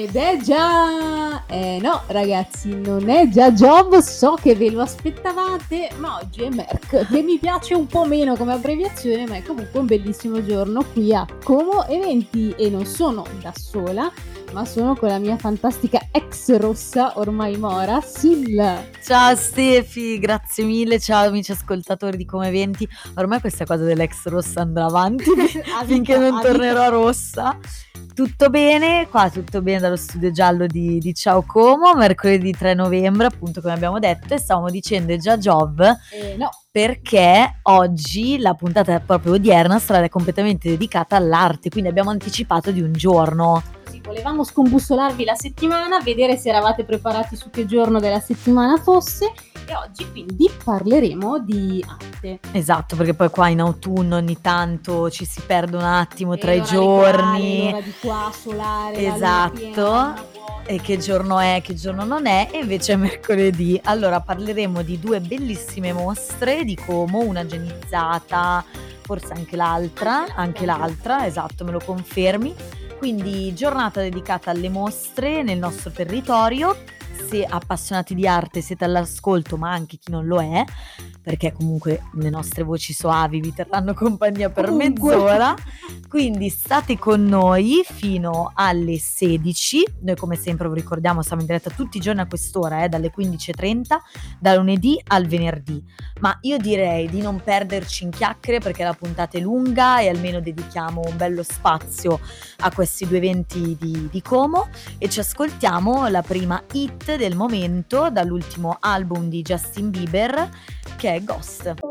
Ed è già... Eh no ragazzi, non è già Job, so che ve lo aspettavate, ma oggi è Merck, che mi piace un po' meno come abbreviazione, ma è comunque un bellissimo giorno qui a Como Eventi e non sono da sola, ma sono con la mia fantastica ex rossa, ormai mora, Sil. Ciao Stefi, grazie mille, ciao amici ascoltatori di Come Eventi. Ormai questa cosa dell'ex rossa andrà avanti finché non tornerò rossa. Tutto bene, qua tutto bene dallo studio giallo di, di, Ciao Como, mercoledì 3 novembre, appunto come abbiamo detto, e stavamo dicendo è già Job. Eh, no. Perché oggi la puntata proprio odierna sarà completamente dedicata all'arte, quindi abbiamo anticipato di un giorno. Sì, volevamo scombussolarvi la settimana, vedere se eravate preparati su che giorno della settimana fosse e oggi quindi parleremo di arte. Esatto, perché poi qua in autunno ogni tanto ci si perde un attimo tra i giorni. L'ora di qua, solare, esatto. E che giorno è, che giorno non è, e invece è mercoledì. Allora parleremo di due bellissime mostre di Como, una genizzata, forse anche l'altra, anche l'altra, esatto, me lo confermi. Quindi giornata dedicata alle mostre nel nostro territorio se appassionati di arte siete all'ascolto, ma anche chi non lo è, perché comunque le nostre voci soavi vi terranno compagnia per comunque. mezz'ora. Quindi state con noi fino alle 16. Noi come sempre vi ricordiamo siamo in diretta tutti i giorni a quest'ora, eh, dalle 15.30, da lunedì al venerdì. Ma io direi di non perderci in chiacchiere perché la puntata è lunga e almeno dedichiamo un bello spazio a questi due eventi di, di Como e ci ascoltiamo la prima hit del momento dall'ultimo album di Justin Bieber che è Ghost.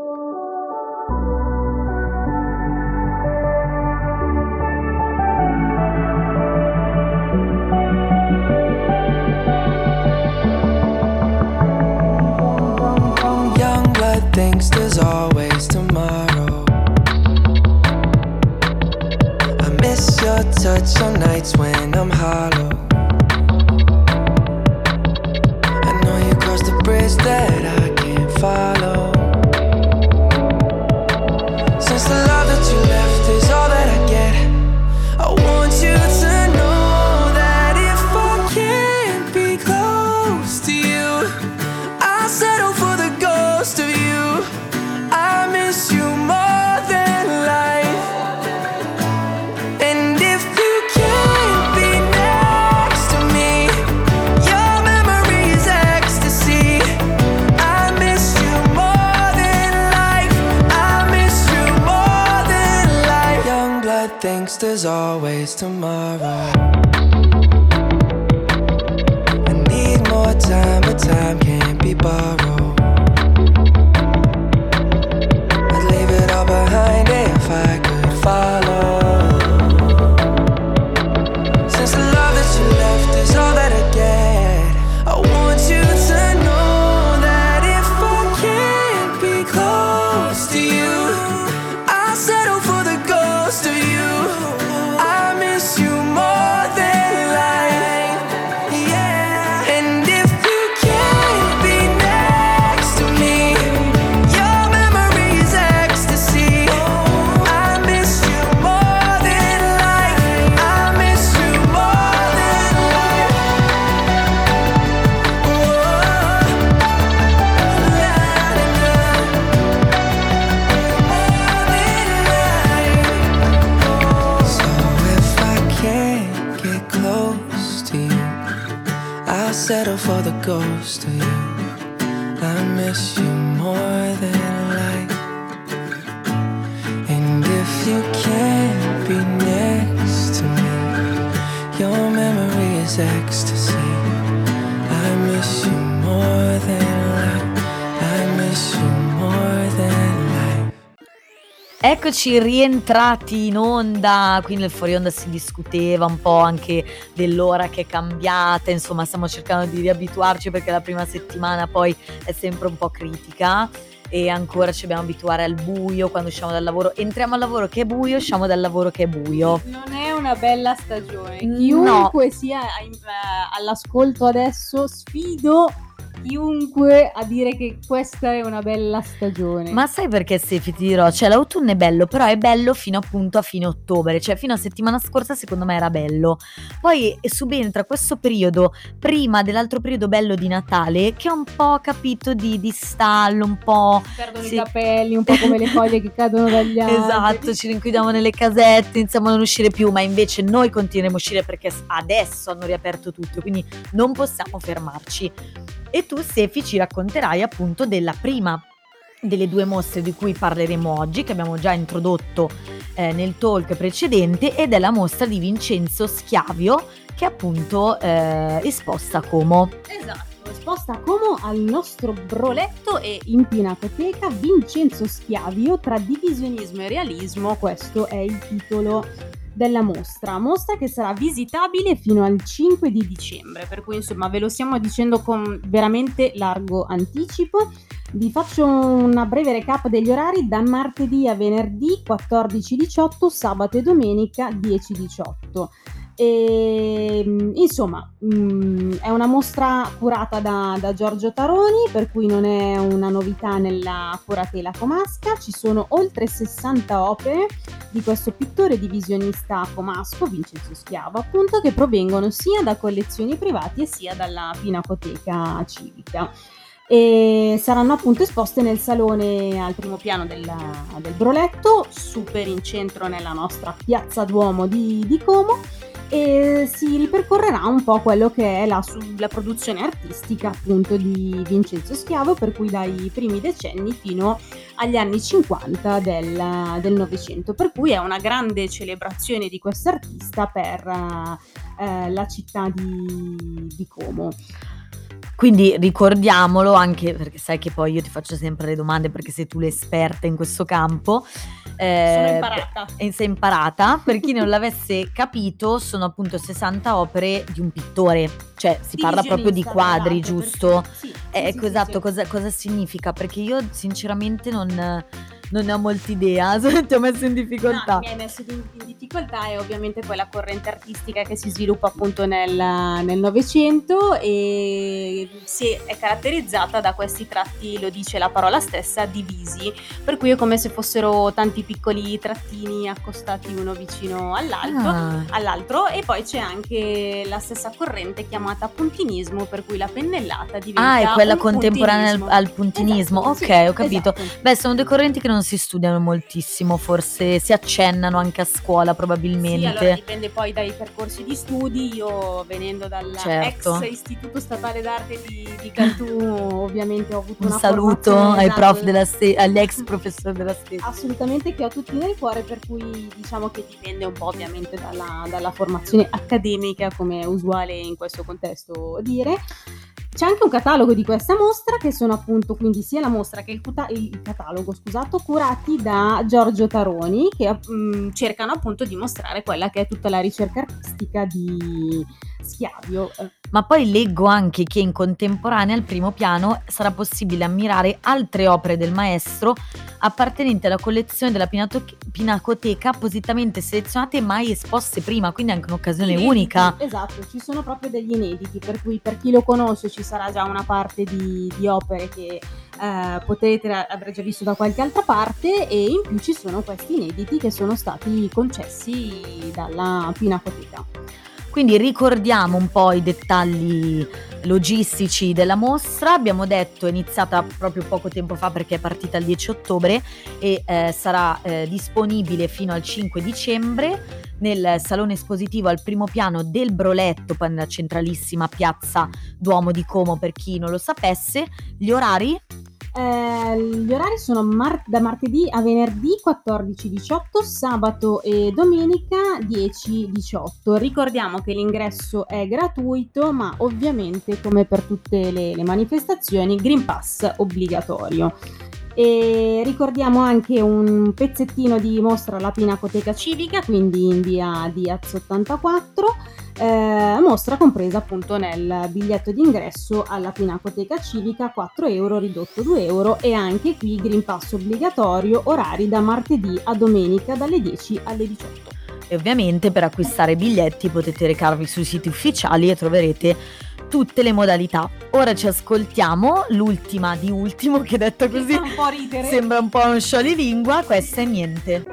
Always tomorrow. I need more time, but time can't be borrowed. I'll settle for the ghost of you. I miss you more than life. And if you can't be next to me, your memory is ecstasy. I miss you more than Eccoci rientrati in onda, qui nel fuori onda si discuteva un po' anche dell'ora che è cambiata, insomma stiamo cercando di riabituarci perché la prima settimana poi è sempre un po' critica e ancora ci dobbiamo abituare al buio quando usciamo dal lavoro, entriamo al lavoro che è buio, usciamo dal lavoro che è buio. Non è una bella stagione. No. Chiunque sia in- eh, all'ascolto adesso, sfido chiunque a dire che questa è una bella stagione. Ma sai perché Stefi ti dirò? Cioè l'autunno è bello, però è bello fino appunto a fine ottobre, cioè fino a settimana scorsa secondo me era bello. Poi subentra questo periodo prima dell'altro periodo bello di Natale che è un po' capito di, di stallo, un po'... Si perdono sì. i capelli, un po' come le foglie che cadono dagli alberi. Esatto, ci rinchiudiamo nelle casette, iniziamo a non uscire più, ma invece noi continueremo a uscire perché adesso hanno riaperto tutto, quindi non possiamo fermarci. E tu, Stefi, ci racconterai appunto della prima delle due mostre di cui parleremo oggi, che abbiamo già introdotto eh, nel talk precedente, ed è la mostra di Vincenzo Schiavio, che è appunto eh, esposta a Como. Esatto, esposta a Como al nostro broletto e in pinacoteca Vincenzo Schiavio tra divisionismo e realismo, questo è il titolo della mostra, mostra che sarà visitabile fino al 5 di dicembre, per cui insomma ve lo stiamo dicendo con veramente largo anticipo. Vi faccio una breve recap degli orari da martedì a venerdì 14-18, sabato e domenica 10-18. E, insomma, mh, è una mostra curata da, da, Giorgio Taroni, per cui non è una novità nella curatela comasca. Ci sono oltre 60 opere di questo pittore divisionista comasco, Vincenzo Schiavo, appunto, che provengono sia da collezioni private sia dalla Pinacoteca Civica e saranno appunto esposte nel salone al primo piano del, del Broletto, super in centro nella nostra piazza Duomo di, di Como e si ripercorrerà un po' quello che è la, la, produzione artistica appunto di Vincenzo Schiavo, per cui dai primi decenni fino agli anni 50 del Novecento, per cui è una grande celebrazione di questo artista per eh, la città di, di Como. Quindi ricordiamolo anche perché sai che poi io ti faccio sempre le domande perché sei tu l'esperta in questo campo. Eh, sono imparata. E sei imparata. Per chi non l'avesse capito, sono appunto 60 opere di un pittore. Cioè si parla proprio di quadri, giusto? Perché, sì, eh, sì, ecco sì, esatto. Cosa, cosa significa? Perché io sinceramente non non ne ho molta idea, ti ho messo in difficoltà. No, mi hai messo in, in difficoltà è ovviamente quella corrente artistica che si sviluppa appunto nel Novecento e si è caratterizzata da questi tratti, lo dice la parola stessa, divisi, per cui è come se fossero tanti piccoli trattini accostati uno vicino all'altro, Ah. all'altro e poi c'è anche la stessa corrente chiamata puntinismo, per cui la pennellata diventa Ah, è quella contemporanea al, puntinismo. al puntinismo. Esatto, ok, sì, ho capito. esatto. Beh, sono due correnti che non si studiano moltissimo, forse si accennano anche a scuola Sì, probabilmente. allora dipende poi dai percorsi di studi. Io venendo dal Certo. ex Istituto Statale d'Arte di, di Cantù, ovviamente ho avuto Un saluto ai esatto, prof della ste- agli ex professori della stessa. Assolutamente che ho tutti nel cuore, per cui diciamo che dipende un po' ovviamente dalla, dalla formazione accademica, come è usuale in questo contesto dire. C'è anche un catalogo di questa mostra che sono appunto quindi sia la mostra che il, cuta- il catalogo, scusato, curati da Giorgio Taroni che mm, cercano appunto di mostrare quella che è tutta la ricerca artistica di Schiavio. Eh, Ma poi leggo anche che in contemporanea al primo piano sarà possibile ammirare altre opere del maestro appartenenti alla collezione della Pinato- Pinacoteca appositamente selezionate e mai esposte prima, quindi anche un'occasione inediti, unica. Esatto, ci sono proprio degli inediti, per cui per chi lo conosce ci sarà già una parte di, di opere che eh, potete aver già visto da qualche altra parte e in più ci sono questi inediti che sono stati concessi dalla Pinacoteca. Quindi ricordiamo un po' i dettagli logistici della mostra. Abbiamo detto è iniziata proprio poco tempo fa perché è partita il 10 ottobre e eh, sarà eh, disponibile fino al 5 dicembre nel salone espositivo al primo piano del Broletto, nella centralissima piazza Duomo di Como per chi non lo sapesse. Gli orari? Eh, gli orari sono mar- da martedì a venerdì 14-18, sabato e domenica 10-18. Ricordiamo che l'ingresso è gratuito, ma ovviamente come per tutte le, le manifestazioni, Green Pass obbligatorio. E ricordiamo anche un pezzettino di mostra alla Pinacoteca Civica, quindi in via Diaz 84, eh, mostra compresa appunto nel biglietto d'ingresso alla Pinacoteca Civica 4 euro ridotto 2 euro e anche qui Green Pass obbligatorio orari da martedì a domenica dalle 10 alle 18. E ovviamente per acquistare biglietti potete recarvi sui siti ufficiali e troverete tutte le modalità. Ora ci ascoltiamo l'ultima di ultimo che detta così un po' ridere. sembra un po' un sciolilingua, questa è niente.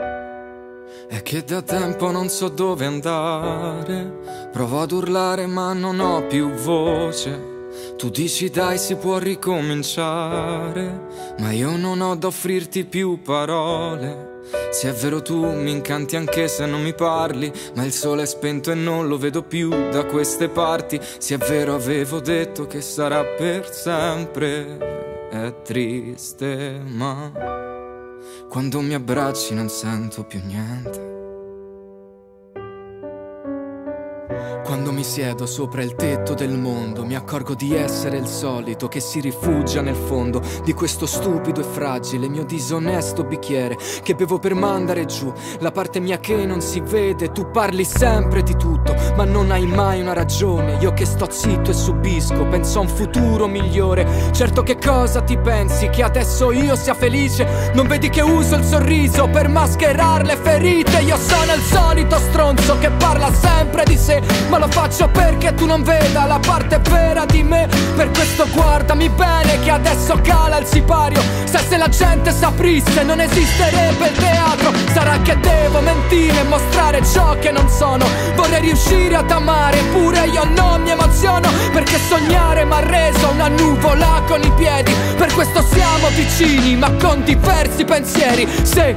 È che da tempo non so dove andare. Provo ad urlare ma non ho più voce. Tu dici dai si può ricominciare, ma io non ho da offrirti più parole. Se è vero tu mi incanti anche se non mi parli, ma il sole è spento e non lo vedo più da queste parti. Se è vero avevo detto che sarà per sempre, è triste ma quando mi abbracci non sento più niente. Quando mi siedo sopra il tetto del mondo, mi accorgo di essere il solito che si rifugia nel fondo di questo stupido e fragile mio disonesto bicchiere che bevo per mandare giù la parte mia che non si vede. Tu parli sempre di tutto, ma non hai mai una ragione. Io che sto zitto e subisco, penso a un futuro migliore. Certo che cosa ti pensi? Che adesso io sia felice? Non vedi che uso il sorriso per mascherare le ferite? Io sono il solito stronzo che parla sempre di sé, ma lo faccio perché tu non veda la parte vera di me. Per questo guardami bene che adesso cala il sipario. Se, se la gente saprisse non esisterebbe il teatro. Sarà che devo mentire e mostrare ciò che non sono. Vorrei riuscire ad amare, eppure io non mi emoziono. Perché sognare mi ha reso una nuvola con i piedi. Per questo siamo vicini, ma con diversi pensieri. Sì.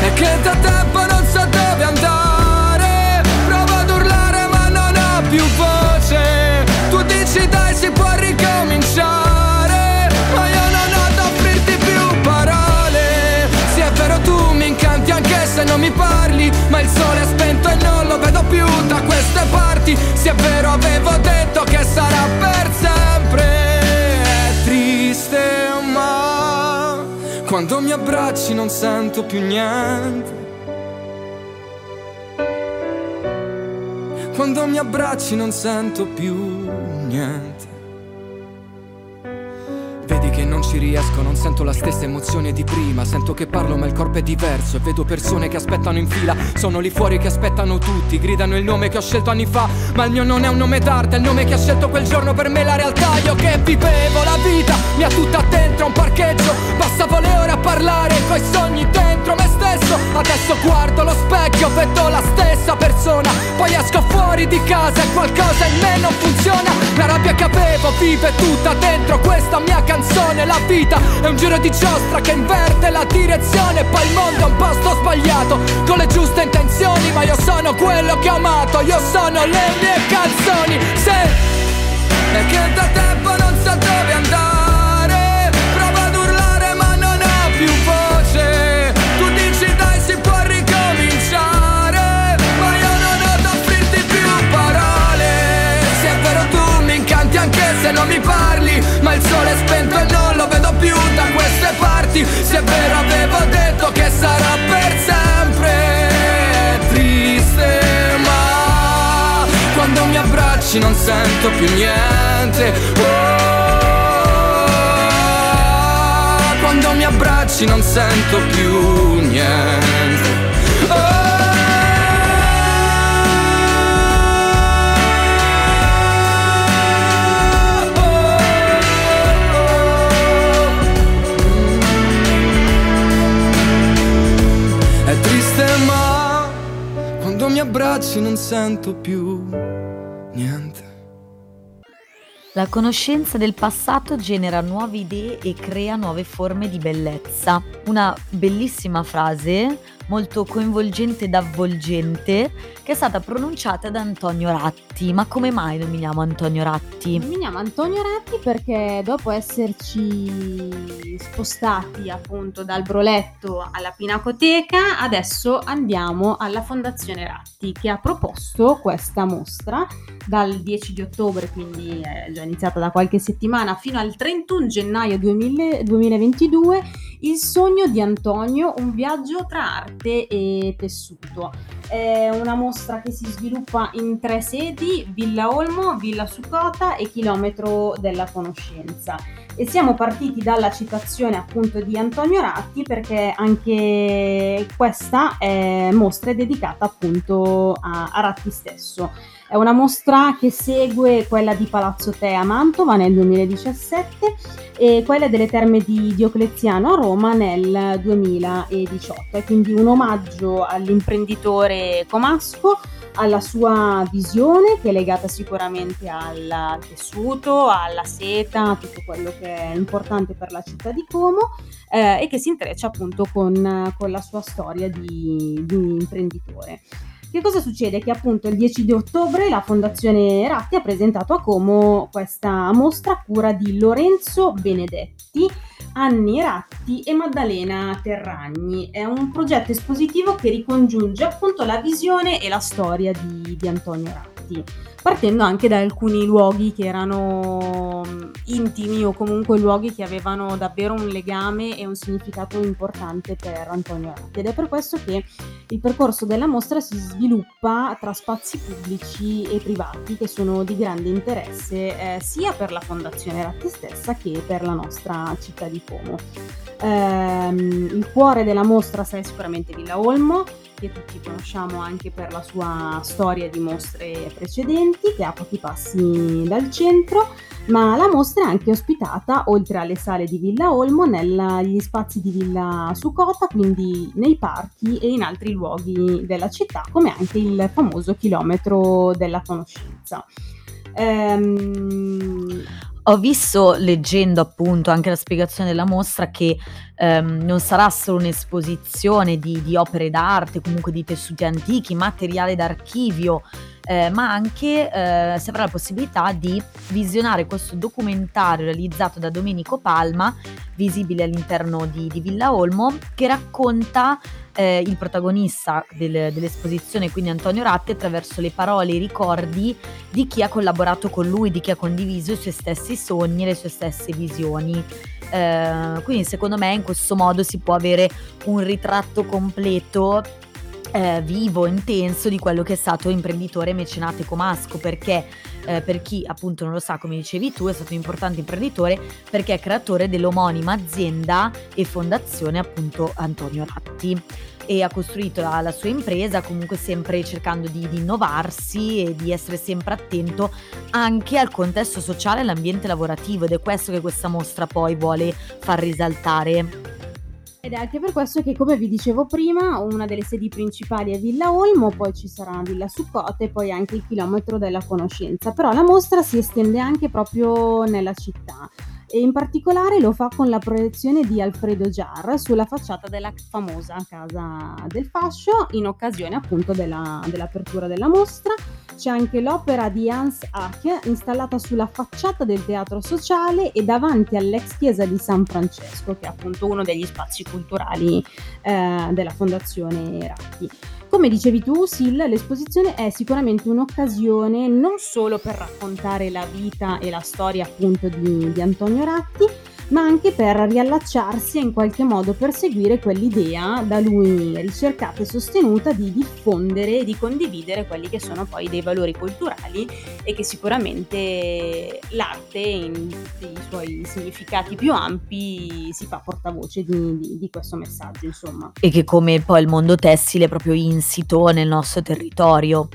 E che da tempo non so dove andare Provo ad urlare ma non ho più voce Tu dici dai si può ricominciare Ma io non ho da offrirti più parole Sì è vero tu mi incanti anche se non mi parli Ma il sole è non lo vedo più da queste parti Sì è vero avevo detto che sarà per sempre È triste ma quando mi abbracci non sento più niente. Quando mi abbracci non sento più niente. Che non ci riesco, non sento la stessa emozione di prima. Sento che parlo ma il corpo è diverso e vedo persone che aspettano in fila. Sono lì fuori che aspettano tutti, gridano il nome che ho scelto anni fa. Ma il mio non è un nome d'arte, è il nome che ha scelto quel giorno per me la realtà. Io che vivevo la vita, mi ha tutta dentro un parcheggio. Passavo le ore a parlare coi sogni dentro stesso. Adesso guardo lo specchio, vedo la stessa persona. Poi esco fuori di casa e qualcosa in me non funziona. La rabbia che avevo vive tutta dentro questa mia canzone. La vita è un giro di giostra che inverte la direzione. Poi il mondo è un posto sbagliato, con le giuste intenzioni. Ma io sono quello che ho amato, io sono le mie canzoni. Se è che da tempo non so dove andare. È spento e non lo vedo più da queste parti. Se è vero avevo detto che sarà per sempre. Triste ma quando mi abbracci non sento più niente. Oh, quando mi abbracci non sento più niente. È abbracci non sento più niente. La conoscenza del passato genera nuove idee e crea nuove forme di bellezza. Una bellissima frase, molto coinvolgente ed avvolgente, che è stata pronunciata da Antonio Ratti. Ma come mai nominiamo Antonio Ratti? Nominiamo Antonio Ratti perché dopo esserci spostati appunto dal Broletto alla Pinacoteca, adesso andiamo alla Fondazione Ratti che ha proposto questa mostra dal 10 di ottobre, quindi è già iniziata da qualche settimana, fino al 31 gennaio 2000 2022, Il sogno di Antonio, un viaggio tra arte e tessuto. È una mostra che si sviluppa in tre sedi, Villa Olmo, Villa Sucota e Chilometro della Conoscenza. E siamo partiti dalla citazione appunto di Antonio Ratti perché anche questa è mostra dedicata appunto a, a Ratti stesso. È una mostra che segue quella di Palazzo Te a Mantova nel 2017 e quella delle terme di Diocleziano a Roma nel 2018. È quindi un omaggio all'imprenditore comasco, alla sua visione che è legata sicuramente al tessuto, alla seta, tutto quello che è importante per la città di Como eh, e che si intreccia appunto con, con la sua storia di, di imprenditore. Che cosa succede? Che appunto il 10 di ottobre la Fondazione Ratti ha presentato a Como questa mostra a cura di Lorenzo Benedetti, Anni Ratti e Maddalena Terragni. È un progetto espositivo che ricongiunge appunto la visione e la storia di, di Antonio Ratti partendo anche da alcuni luoghi che erano mm, intimi o comunque luoghi che avevano davvero un legame e un significato importante per Antonio Ratti ed è per questo che il percorso della mostra si sviluppa tra spazi pubblici e privati che sono di grande interesse eh, sia per la Fondazione Ratti stessa che per la nostra città di Como. Ehm, il cuore della mostra sarà sicuramente Villa Olmo, che tutti conosciamo anche per la sua storia di mostre precedenti, che ha pochi passi dal centro, ma la mostra è anche ospitata, oltre alle sale di Villa Olmo, negli spazi di Villa Sucota, quindi nei parchi e in altri luoghi della città, come anche il famoso chilometro della conoscenza. Ehm, ho visto, leggendo appunto anche la spiegazione della mostra, che ehm, non sarà solo un'esposizione di, di opere d'arte, comunque di tessuti antichi, materiale d'archivio, eh, ma anche eh, si avrà la possibilità di visionare questo documentario realizzato da Domenico Palma, visibile all'interno di, di Villa Olmo, che racconta eh, il protagonista del, dell'esposizione, quindi Antonio Ratti, attraverso le parole e i ricordi di chi ha collaborato con lui, di chi ha condiviso i suoi stessi sogni e le sue stesse visioni. Eh, quindi secondo me in questo modo si può avere un ritratto completo eh, vivo, intenso di quello che è stato imprenditore mecenate comasco, perché eh, per chi appunto non lo sa, come dicevi tu, è stato un importante imprenditore perché è creatore dell'omonima azienda e fondazione appunto Antonio Ratti e ha costruito la, la sua impresa comunque sempre cercando di, di, innovarsi e di essere sempre attento anche al contesto sociale e all'ambiente lavorativo ed è questo che questa mostra poi vuole far risaltare. Ed è anche per questo che, come vi dicevo prima, una delle sedi principali è Villa Olmo, poi ci sarà Villa Succote e poi anche il chilometro della conoscenza. Però la mostra si estende anche proprio nella città e in particolare lo fa con la proiezione di Alfredo Jar sulla facciata della famosa Casa del Fascio in occasione appunto della, dell'apertura della mostra. C'è anche l'opera di Hans Hack installata sulla facciata del teatro sociale e davanti all'ex chiesa di San Francesco, che è appunto uno degli spazi culturali eh, della Fondazione Ratti. Come dicevi tu, Sil, l'esposizione è sicuramente un'occasione non solo per raccontare la vita e la storia appunto di, di Antonio Ratti, ma anche per riallacciarsi e in qualche modo perseguire quell'idea da lui ricercata e sostenuta di diffondere e di condividere quelli che sono poi dei valori culturali e che sicuramente l'arte in i suoi significati più ampi si fa portavoce di, di, di questo messaggio insomma. E che come poi il mondo tessile è proprio insito nel nostro territorio.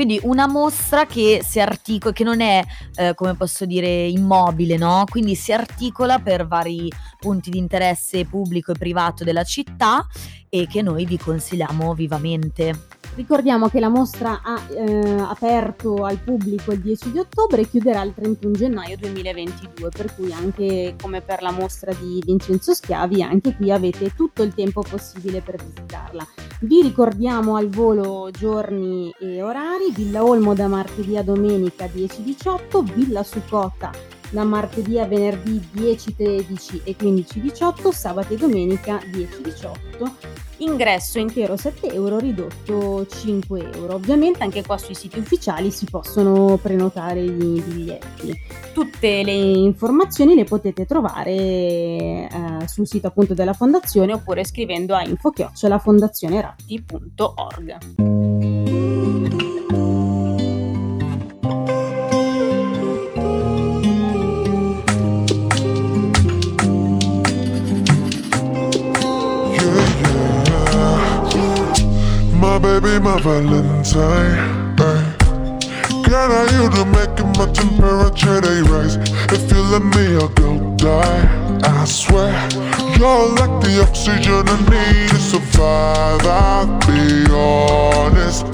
Quindi una mostra che si articola, che non è, eh, come posso dire, immobile, no? Quindi si articola per vari punti di interesse pubblico e privato della città e che noi vi consigliamo vivamente. Ricordiamo che la mostra ha eh, aperto al pubblico il 10 di ottobre e chiuderà il 31 gennaio 2022, per cui anche come per la mostra di Vincenzo Schiavi, anche qui avete tutto il tempo possibile per visitarla. Vi ricordiamo al volo giorni e orari, Villa Olmo da martedì a domenica 10-18, Villa Sucota da martedì a venerdì 10-13 e 15-18, sabato e domenica 10-18 ingresso intero 7 euro, ridotto 5 euro. Ovviamente anche qua sui siti ufficiali si possono prenotare i biglietti. Tutte le informazioni le potete trovare eh, sul sito appunto della fondazione oppure scrivendo a info-fondazioneratti.org. baby, my Valentine. Ay. Can I you to make my temperature they rise? If you let me, I'll go die. I swear, you're like the oxygen I need to survive. I'll be honest.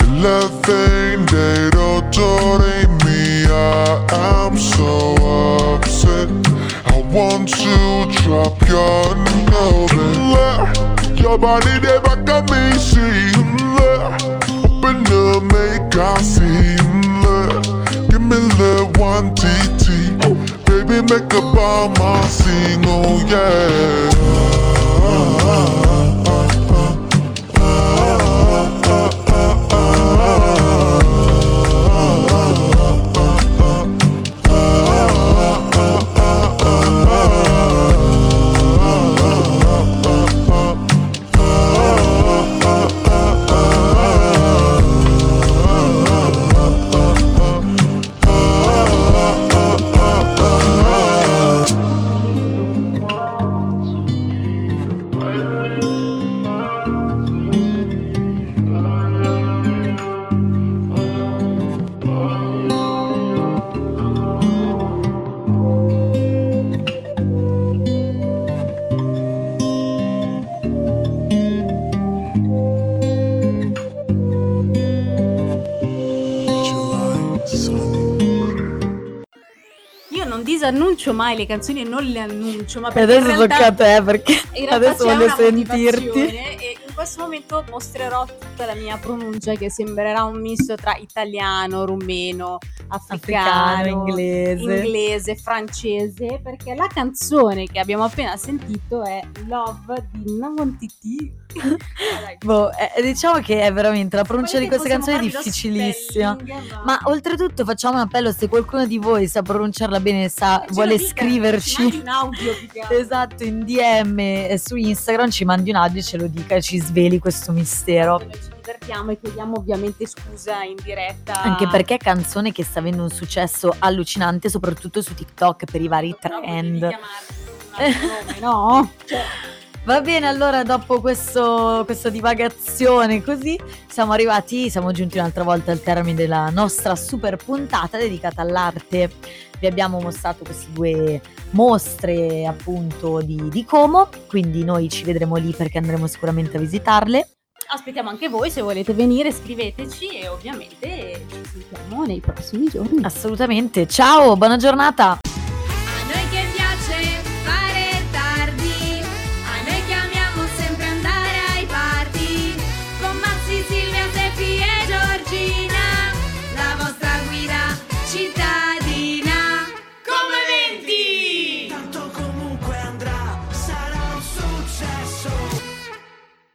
Your love ain't dead or me. I am so upset. I want to drop your nose. Your body, they back at me, see. Baby, make a bomb, I sing, oh yeah. Disannuncio mai le canzoni e non le annuncio, ma perché adesso tocca a te perché adesso voglio sentirti. e in questo momento mostrerò tutta la mia pronuncia che sembrerà un misto tra italiano, rumeno, africano, Africano, inglese. inglese, francese, perché la canzone che abbiamo appena sentito è Love di Navon Titi. Boh, eh, diciamo che è veramente la pronuncia di queste Possiamo canzoni è difficilissima. spelling, Ma oltretutto facciamo un appello se qualcuno di voi sa pronunciarla bene, sa, lo vuole dica, ci scriverci. un audio. Esatto, in DM su Instagram ci mandi un audio e ce lo dica e ci sveli questo mistero. Ci divertiamo e chiediamo ovviamente scusa in diretta. Anche perché è canzone che sta avendo un successo allucinante, soprattutto su TikTok per i vari Però trend. nome, no? Cioè, Va bene, allora dopo questo, questa divagazione così siamo arrivati, siamo giunti un'altra volta al termine della nostra super puntata dedicata all'arte. Vi abbiamo mostrato queste due mostre appunto di, di Como, quindi noi ci vedremo lì perché andremo sicuramente a visitarle. Aspettiamo anche voi, se volete venire scriveteci e ovviamente ci sentiamo nei prossimi giorni. Assolutamente, ciao, buona giornata!